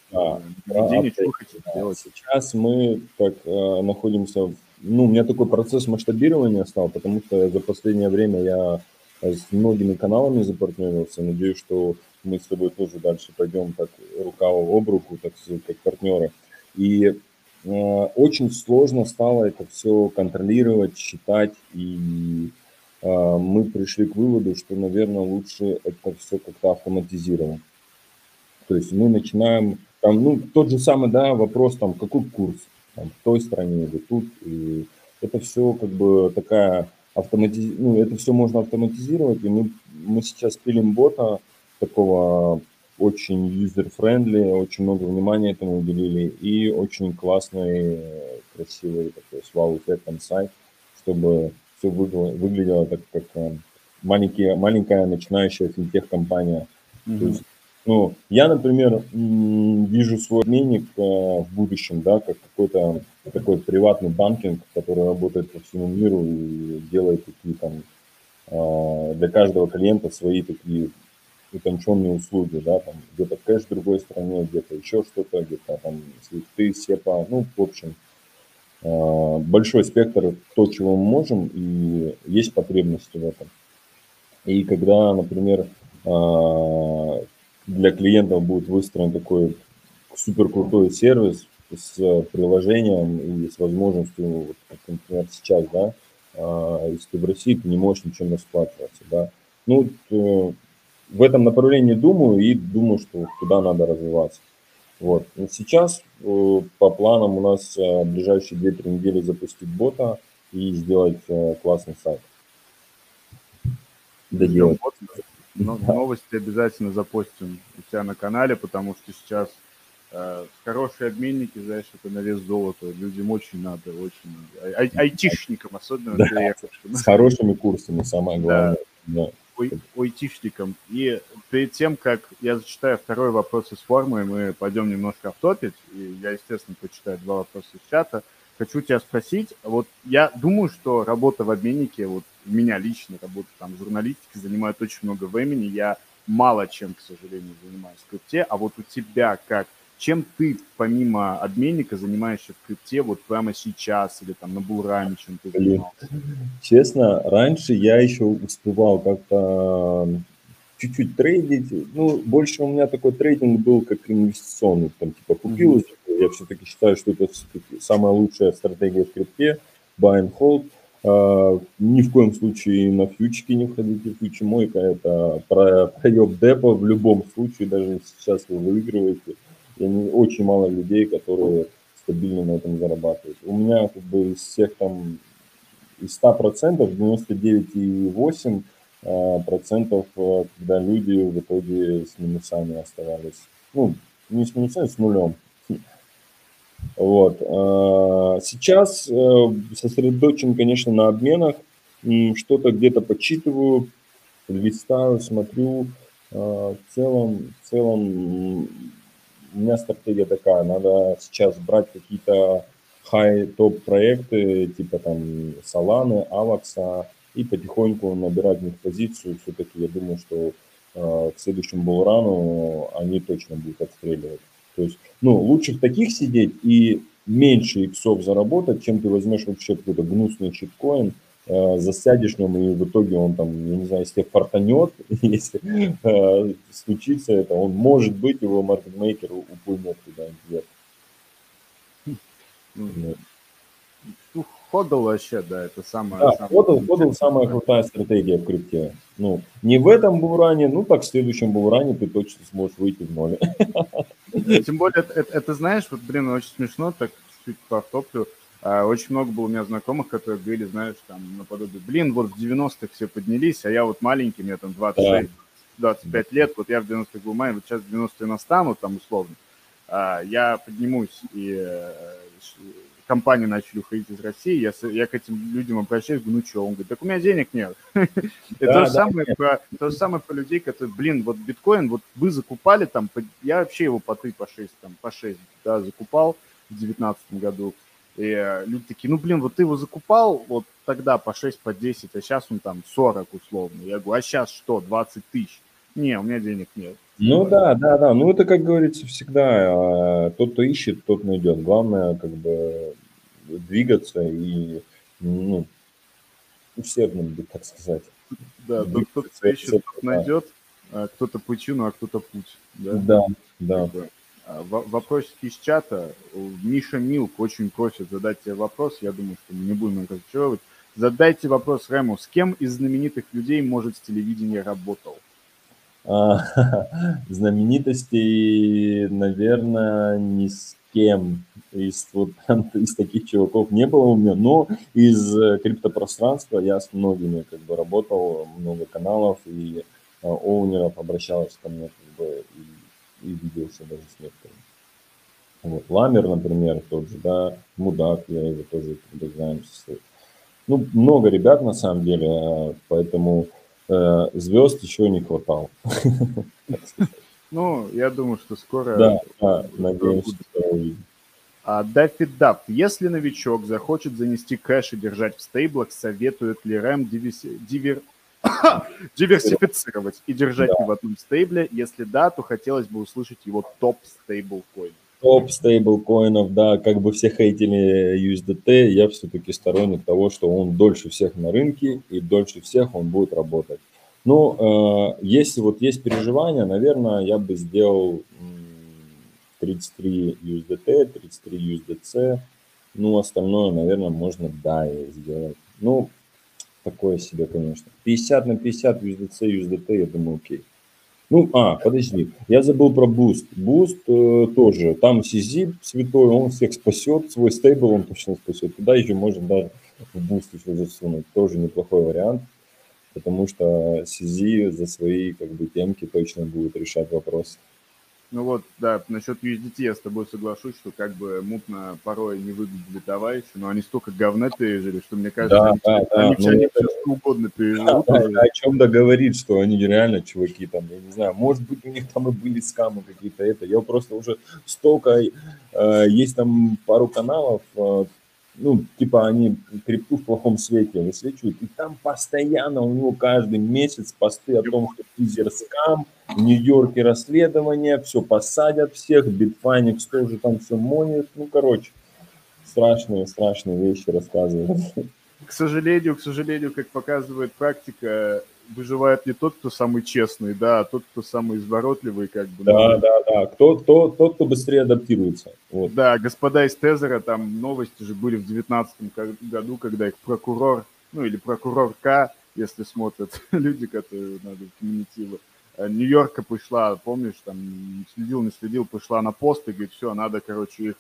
да, э, что вы хотите да. делать? Сейчас мы так э, находимся, в, ну, у меня такой процесс масштабирования стал, потому что за последнее время я с многими каналами запартнерился. Надеюсь, что мы с тобой тоже дальше пойдем так рука об руку, так как партнеры. И э, очень сложно стало это все контролировать, считать, и э, мы пришли к выводу, что, наверное, лучше это все как-то автоматизировать. То есть мы начинаем, там, ну, тот же самый, да, вопрос, там, какой курс, там, в той стране или тут, и это все как бы такая автоматиз... ну, это все можно автоматизировать, и мы, мы сейчас пилим бота такого очень user-friendly, очень много внимания этому уделили, и очень классный, красивый такой с вау-эффектом сайт, чтобы все выглядело, так, как э, маленькие, маленькая начинающая финтех-компания. Mm-hmm. То есть ну, я, например, вижу свой обменник э, в будущем, да, как какой-то такой приватный банкинг, который работает по всему миру и делает такие там э, для каждого клиента свои такие утонченные услуги, да, там где-то кэш в другой стране, где-то еще что-то, где-то там свифты, сепа, ну, в общем, э, большой спектр то, чего мы можем, и есть потребности в этом. И когда, например, для клиентов будет выстроен такой супер крутой сервис с приложением и с возможностью, вот, как, например, сейчас, да, э, если ты в России, ты не можешь ничем расплачиваться, да. Ну, э, в этом направлении думаю и думаю, что туда надо развиваться. Вот. Сейчас э, по планам у нас э, в ближайшие 2-3 недели запустить бота и сделать э, классный сайт. Доделать. Но, новости обязательно запостим у себя на канале, потому что сейчас э, хорошие обменники, знаешь, это на вес золота. Людям очень надо, очень надо. Ай- айтишникам особенно. Да, с хорошими курсами, самое главное. Да. Ой, айтишникам. И перед тем, как я зачитаю второй вопрос из формы, мы пойдем немножко автопить, и я, естественно, почитаю два вопроса из чата. Хочу тебя спросить, вот я думаю, что работа в обменнике, вот у меня лично работа там в журналистике занимает очень много времени, я мало чем, к сожалению, занимаюсь в крипте, а вот у тебя как, чем ты помимо обменника занимаешься в крипте? Вот прямо сейчас или там на Булраме, чем ты занимался? Честно, раньше я еще успевал как-то чуть-чуть трейдить, ну, больше у меня такой трейдинг был как инвестиционный, там, типа, купил, mm-hmm я все-таки считаю, что это самая лучшая стратегия в крипте, buy and hold. Uh, ни в коем случае на фьючки не входите. Фьючи мойка это про проеб депо в любом случае, даже сейчас вы выигрываете. Я не, очень мало людей, которые стабильно на этом зарабатывают. У меня как бы из всех там из 100% 99,8% а, процентов, а, когда люди в итоге с минусами оставались. Ну, не с минусами, с нулем. Вот. А, сейчас э, сосредоточен, конечно, на обменах. Что-то где-то подсчитываю, листаю, смотрю. А, в целом, в целом у меня стратегия такая. Надо сейчас брать какие-то хай-топ проекты, типа там Solana, Avax, и потихоньку набирать в них позицию. Все-таки я думаю, что к следующему булрану они точно будут отстреливать. То есть, ну, лучше в таких сидеть и меньше иксов заработать, чем ты возьмешь вообще какой-то гнусный читкоин, э, засядешь в нем, и в итоге он там, я не знаю, если фартанет, если э, случится это, он может быть, его маркетмейкер упомнет куда-нибудь вверх. Ну, ну, ходл вообще, да, это самое... Да, самое ходл, ходл самая крутая стратегия в крипте. Ну, не в этом булране, ну так в следующем булране ты точно сможешь выйти в ноль. Тем более, это, это, это знаешь, вот, блин, очень смешно, так чуть повтоплю. А, очень много было у меня знакомых, которые говорили, знаешь, там, наподобие, блин, вот в 90-х все поднялись, а я вот маленький, мне там 26, 25 лет, вот я в 90-х был маленький, вот сейчас 90-е настанут, там, условно, а, я поднимусь, и э, компании начали уходить из России, я, я к этим людям обращаюсь, говорю, ну что? Он говорит, так у меня денег нет. И то же самое про то же самое про людей, которые, блин, вот биткоин, вот вы закупали там, я вообще его по 3, по 6, там, по 6, да, закупал в 2019 году. И э, люди такие, ну, блин, вот ты его закупал вот тогда по 6, по 10, а сейчас он там 40 условно. Я говорю, а сейчас что, 20 тысяч? Не, у меня денег нет. Ну да, да, да. Ну это, как говорится, всегда а, тот, кто ищет, тот найдет. Главное, как бы двигаться и, ну, усердным так сказать. Да, тот, кто ищет, тот найдет, а кто-то пучину, а кто-то путь. Да, да. да. А, вопросики из чата. Миша Милк очень просит задать тебе вопрос. Я думаю, что мы не будем их разочаровывать. Задайте вопрос Рэму. С кем из знаменитых людей, может, с телевидения работал? Знаменитостей, наверное, ни с кем из, вот, из таких чуваков не было у меня, но из э, криптопространства я с многими как бы работал, много каналов и а, оунеров обращалось ко мне как бы и, и виделся даже с некоторыми. Вот. Ламер, например, тот же, да, Мудак, я его тоже когда знаем. Ну, много ребят на самом деле, а, поэтому э, звезд еще не хватало. Ну, я думаю, что скоро... Да, да надеюсь, что увидим. А, Даффи Даб. Если новичок захочет занести кэш и держать в стейблах, советует ли Рэм дивер... диверсифицировать и держать да. не в одном стейбле? Если да, то хотелось бы услышать его топ стейблкоин. Топ стейблкоинов, да, как бы все хейтили USDT, я все-таки сторонник того, что он дольше всех на рынке и дольше всех он будет работать. Ну, э, если вот есть переживания, наверное, я бы сделал 33 USDT, 33 USDC. Ну, остальное, наверное, можно и сделать. Ну, такое себе, конечно. 50 на 50 USDC, USDT, я думаю, окей. Ну, а, подожди, я забыл про Boost. Boost э, тоже, там CZ святой, он всех спасет, свой стейбл он точно спасет. Туда еще можно даже в Boost еще засунуть. Тоже неплохой вариант потому что CZ за свои как бы темки точно будет решать вопрос. Ну вот, да, насчет USDT я с тобой соглашусь, что как бы мутно порой не выглядели товарищи, но они столько говна пережили, что мне кажется, да, они, да, они, да, они это... все что угодно переживут. Да, да, о чем-то говорит, что они реально чуваки там, я не знаю, может быть у них там и были скамы какие-то, это, я просто уже столько, э, есть там пару каналов, э, ну, типа они крипту в плохом свете высвечивают, и там постоянно у него каждый месяц посты о том, что тизер скам, в Нью-Йорке расследование, все посадят всех, Bitfinex тоже там все монит, ну, короче, страшные, страшные вещи рассказывают. К сожалению, к сожалению, как показывает практика, выживает не тот, кто самый честный, да, а тот, кто самый изворотливый, как бы. Да, ну, да, да. Кто, кто, тот, кто быстрее адаптируется. Вот. Да, господа из Тезера, там новости же были в 2019 году, когда их прокурор, ну или прокурорка, если смотрят люди, которые надо комментировать, э, Нью-Йорка пришла, помнишь, там следил, не следил, пришла на пост и говорит, все, надо, короче, их...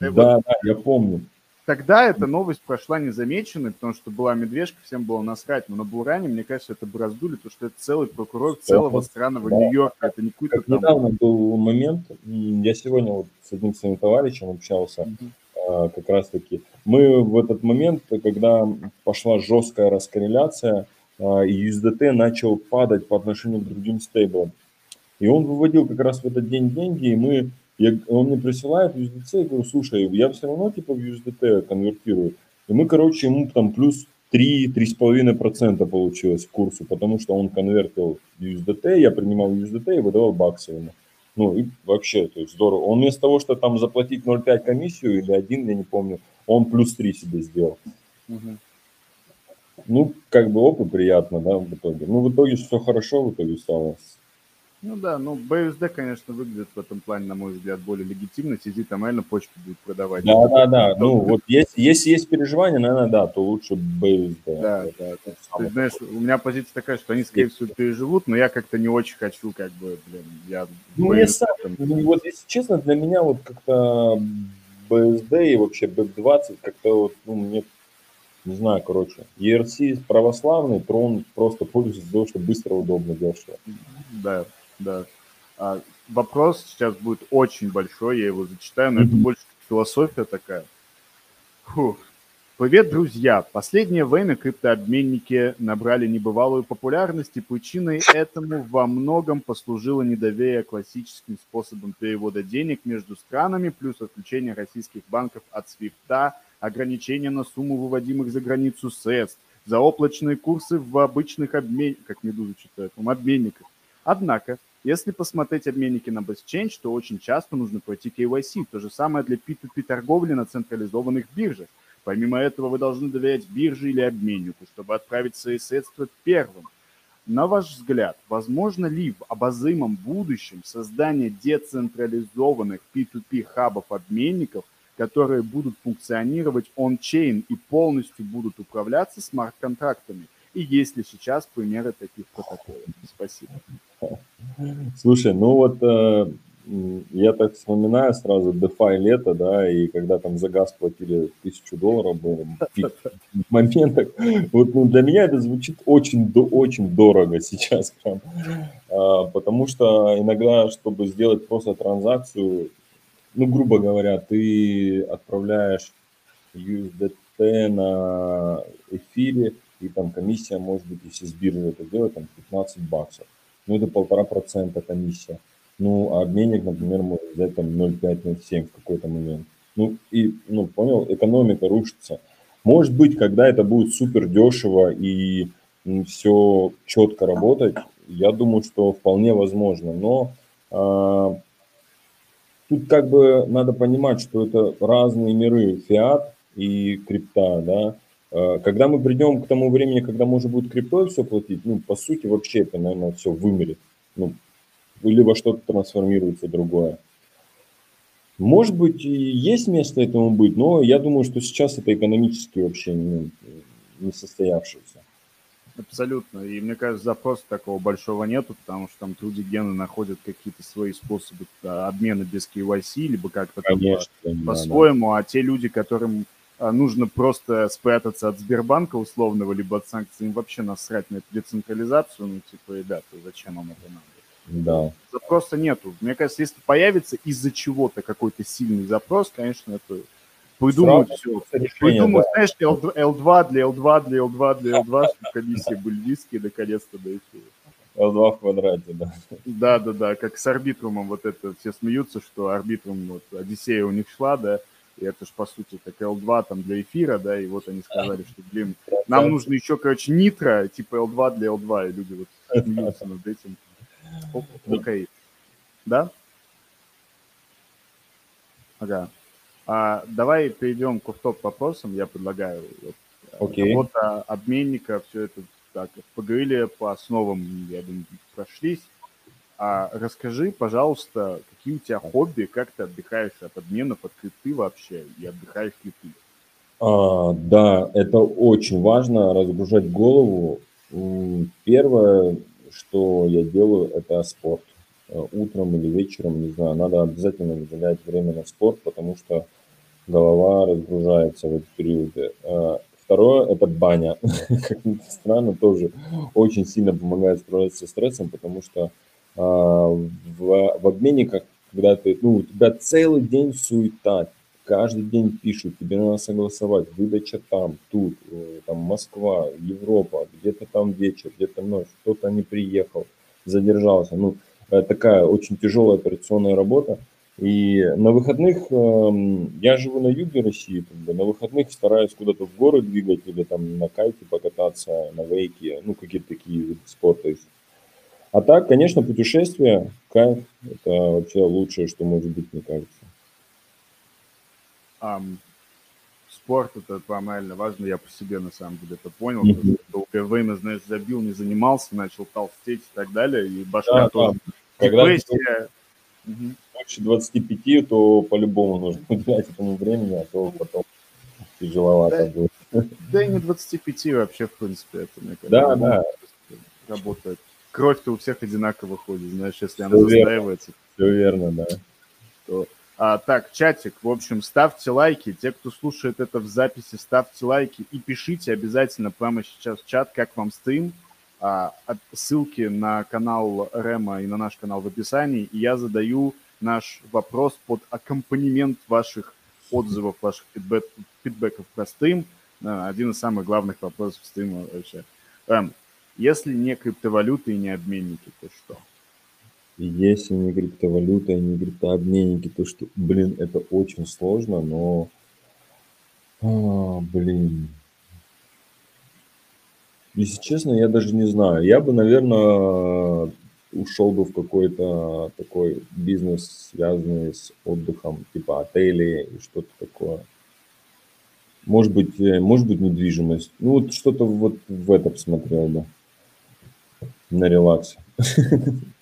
Да, вот, да, я помню. Тогда эта новость прошла незамеченной, потому что была медвежка, всем было насрать. Но на Буране, мне кажется, это бы раздули, потому что это целый прокурор целого странного да. Нью-Йорка. Это не какой-то там... Недавно был момент, я сегодня вот с одним своим товарищем общался, mm-hmm. как раз-таки. Мы в этот момент, когда пошла жесткая раскорреляция, и USDT начал падать по отношению к другим стейблам. И он выводил как раз в этот день деньги, и мы я, он мне присылает USDC, я говорю, слушай, я все равно типа в USDT конвертирую. И мы, короче, ему там плюс 3-3,5% получилось в курсу, потому что он конвертил USDT, я принимал USDT и выдавал баксы ему. Ну, и вообще, то есть здорово. Он вместо того, что там заплатить 0,5 комиссию или один, я не помню, он плюс 3 себе сделал. Угу. Ну, как бы опыт приятно, да, в итоге. Ну, в итоге все хорошо в итоге стало. Ну да, ну BSD, конечно, выглядит в этом плане, на мой взгляд, более легитимно. Сидит там, реально почту будет продавать. Да, да, да. Ну вот если, если есть переживания, наверное, да, то лучше BSD. Да, да. Ты, ты знаешь, у меня позиция такая, что они, скорее всего, переживут, но я как-то не очень хочу, как бы, блин, я... Ну, я сам, ну, вот если честно, для меня вот как-то BSD и вообще BEP20 как-то вот, ну, мне не знаю, короче, ERC православный, трон просто пользуется того, что быстро, удобно, дешево. Да, да. А, вопрос сейчас будет очень большой, я его зачитаю, но mm-hmm. это больше философия такая. Фух. Привет, друзья! Последнее время криптообменники набрали небывалую популярность, и причиной этому во многом послужило недоверие классическим способам перевода денег между странами, плюс отключение российских банков от свифта, ограничения на сумму выводимых за границу средств, заоплаченные курсы в обычных обменниках, как Медуза читает, в обменниках. Однако, если посмотреть обменники на BestChange, то очень часто нужно пройти KYC. То же самое для P2P торговли на централизованных биржах. Помимо этого, вы должны доверять бирже или обменнику, чтобы отправить свои средства первым. На ваш взгляд, возможно ли в обозримом будущем создание децентрализованных P2P хабов обменников, которые будут функционировать он-чейн и полностью будут управляться смарт-контрактами? И есть ли сейчас примеры таких протоколов? Спасибо. Слушай, ну вот э, я так вспоминаю сразу DeFi лето, да, и когда там за газ платили тысячу долларов, было в моментах. Вот ну, для меня это звучит очень, очень дорого сейчас прям. А, потому что иногда, чтобы сделать просто транзакцию, ну, грубо говоря, ты отправляешь USDT на эфире, и там комиссия может быть, если с биржи это делать, там 15 баксов. Ну, это полтора процента комиссия. Ну, а обменник, например, может взять там 0,5-0,7 в какой-то момент. Ну, и, ну, понял, экономика рушится. Может быть, когда это будет супер дешево и все четко работать, я думаю, что вполне возможно. Но а, тут как бы надо понимать, что это разные миры, фиат и крипта, да. А, когда мы придем к тому времени, когда можно будет криптой все платить, ну, по сути, вообще это, наверное, все вымерет. Ну, или во что-то трансформируется другое. Может быть, и есть место этому быть, но я думаю, что сейчас это экономически вообще не, не состоявшееся. Абсолютно. И мне кажется, запроса такого большого нету, потому что там люди гены находят какие-то свои способы да, обмена без KYC, либо как-то по- по-своему, да. а те люди, которым а, нужно просто спрятаться от Сбербанка условного, либо от санкций, им вообще насрать на эту децентрализацию, ну, типа, ребята, зачем вам это надо? Да. Запроса нету. Мне кажется, если появится из-за чего-то какой-то сильный запрос, конечно, это придумают все. Придумают, да. знаешь, L2 для L2 для L2 для L2, чтобы комиссии были низкие, наконец-то дойти. L2 в квадрате, да. Да, да, да, как с арбитрумом, вот это все смеются, что арбитрум, вот, Одиссея у них шла, да, и это же, по сути, как L2 там для эфира, да, и вот они сказали, что, блин, нам нужно еще, короче, нитро, типа L2 для L2, и люди вот смеются над этим. Окей. Да? Ага. А, давай перейдем к топ вопросам. Я предлагаю вот, okay. работа обменника, все это так, поговорили по основам, я думаю, прошлись. А расскажи, пожалуйста, какие у тебя хобби, как ты отдыхаешь от обменов, от крипты вообще, и отдыхаешь ли ты? А, да, это очень важно, разгружать голову. Первое, что я делаю, это спорт. Э, утром или вечером, не знаю, надо обязательно выделять время на спорт, потому что голова разгружается в эти периоды. Э, второе – это баня. Как ни странно, тоже очень сильно помогает справляться со стрессом, потому что э, в, в обменниках, когда ты, ну, у тебя целый день суета, каждый день пишут, тебе надо согласовать, выдача там, тут, там Москва, Европа, где-то там вечер, где-то ночь, кто-то не приехал, задержался. Ну, такая очень тяжелая операционная работа. И на выходных, э, я живу на юге России, как бы, на выходных стараюсь куда-то в горы двигать или там на кайте покататься, на вейке, ну, какие-то такие виды спорта. А так, конечно, путешествие, кайф, это вообще лучшее, что может быть, мне кажется. Um, спорт это нормально важно, я по себе на самом деле это понял. Mm-hmm. Долгое время, знаешь, забил, не занимался, начал толстеть и так далее, и башка да, тоже. Да. Когда Депрессия. Больше 25, то по-любому нужно уделять этому времени, а то потом тяжеловато да, будет. Да и не 25 вообще, в принципе, это, мне кажется, да, да. работает. Кровь-то у всех одинаково ходит, знаешь, если она застаивается. Все верно, да. То... А, так, чатик, в общем, ставьте лайки. Те, кто слушает это в записи, ставьте лайки и пишите обязательно прямо сейчас в чат, как вам стрим. А, ссылки на канал Рема и на наш канал в описании. И я задаю наш вопрос под аккомпанемент ваших отзывов, ваших фидбэк, фидбэков про стрим. Один из самых главных вопросов стрима вообще. Рэм, если не криптовалюты и не обменники, то что? Если не криптовалюта и не криптообменники, то что, блин, это очень сложно, но, а, блин, если честно, я даже не знаю. Я бы, наверное, ушел бы в какой-то такой бизнес, связанный с отдыхом, типа отели и что-то такое. Может быть, э, может быть недвижимость. Ну вот что-то вот в это посмотрел бы на релаксе.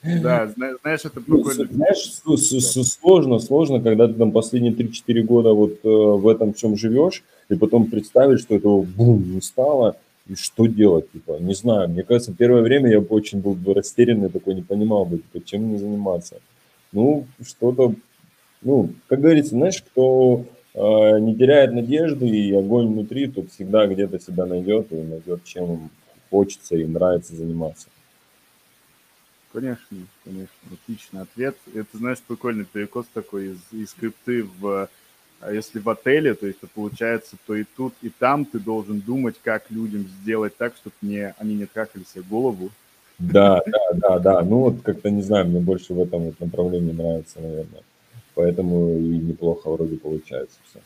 Да, знаешь, это ну, прикольно. Знаешь, сложно, сложно, когда ты там последние 3-4 года вот э, в этом всем живешь, и потом представить, что этого бум не стало, и что делать, типа, не знаю. Мне кажется, первое время я бы очень был бы растерянный, такой не понимал бы, типа, чем мне заниматься. Ну, что-то, ну, как говорится, знаешь, кто э, не теряет надежды и огонь внутри, тот всегда где-то себя найдет и найдет, чем хочется и нравится заниматься. Конечно, конечно, отличный ответ. Это, знаешь, прикольный перекос такой из, из крипты в... А если в отеле, то есть получается, то и тут, и там ты должен думать, как людям сделать так, чтобы не, они не трахали себе голову. Да, да, да, да. Ну вот как-то, не знаю, мне больше в этом вот направлении нравится, наверное. Поэтому и неплохо вроде получается все.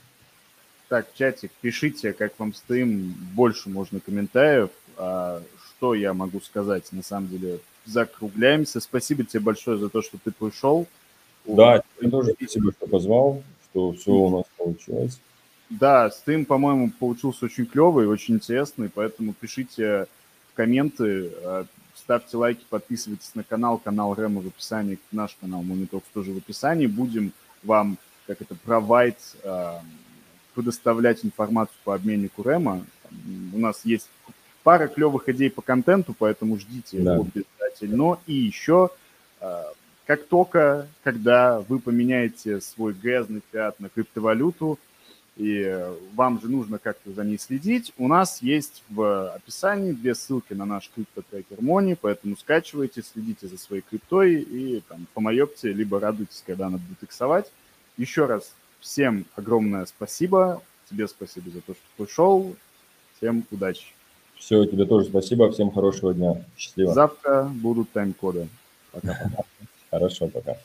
Так, чатик, пишите, как вам стрим, больше можно комментариев. А, что я могу сказать, на самом деле, закругляемся. Спасибо тебе большое за то, что ты пришел. Да, тебе тоже спасибо, что позвал, что все у нас получилось. Да, стрим, по-моему, получился очень клевый, очень интересный, поэтому пишите комменты, э, ставьте лайки, подписывайтесь на канал, канал Рема в описании, наш канал Монитокс тоже в описании. Будем вам, как это, provide, предоставлять информацию по обменнику Рема. У нас есть пара клевых идей по контенту, поэтому ждите да. обязательно. И еще, э, как только, когда вы поменяете свой грязный фиат на криптовалюту, и вам же нужно как-то за ней следить, у нас есть в описании две ссылки на наш криптотрекер Money, поэтому скачивайте, следите за своей криптой и там помоепте, либо радуйтесь, когда она будет иксовать. Еще раз всем огромное спасибо, тебе спасибо за то, что пришел, всем удачи. Все, тебе тоже спасибо. Всем хорошего дня. Счастливо. Завтра будут тайм-коды. Пока. Caroso tocar.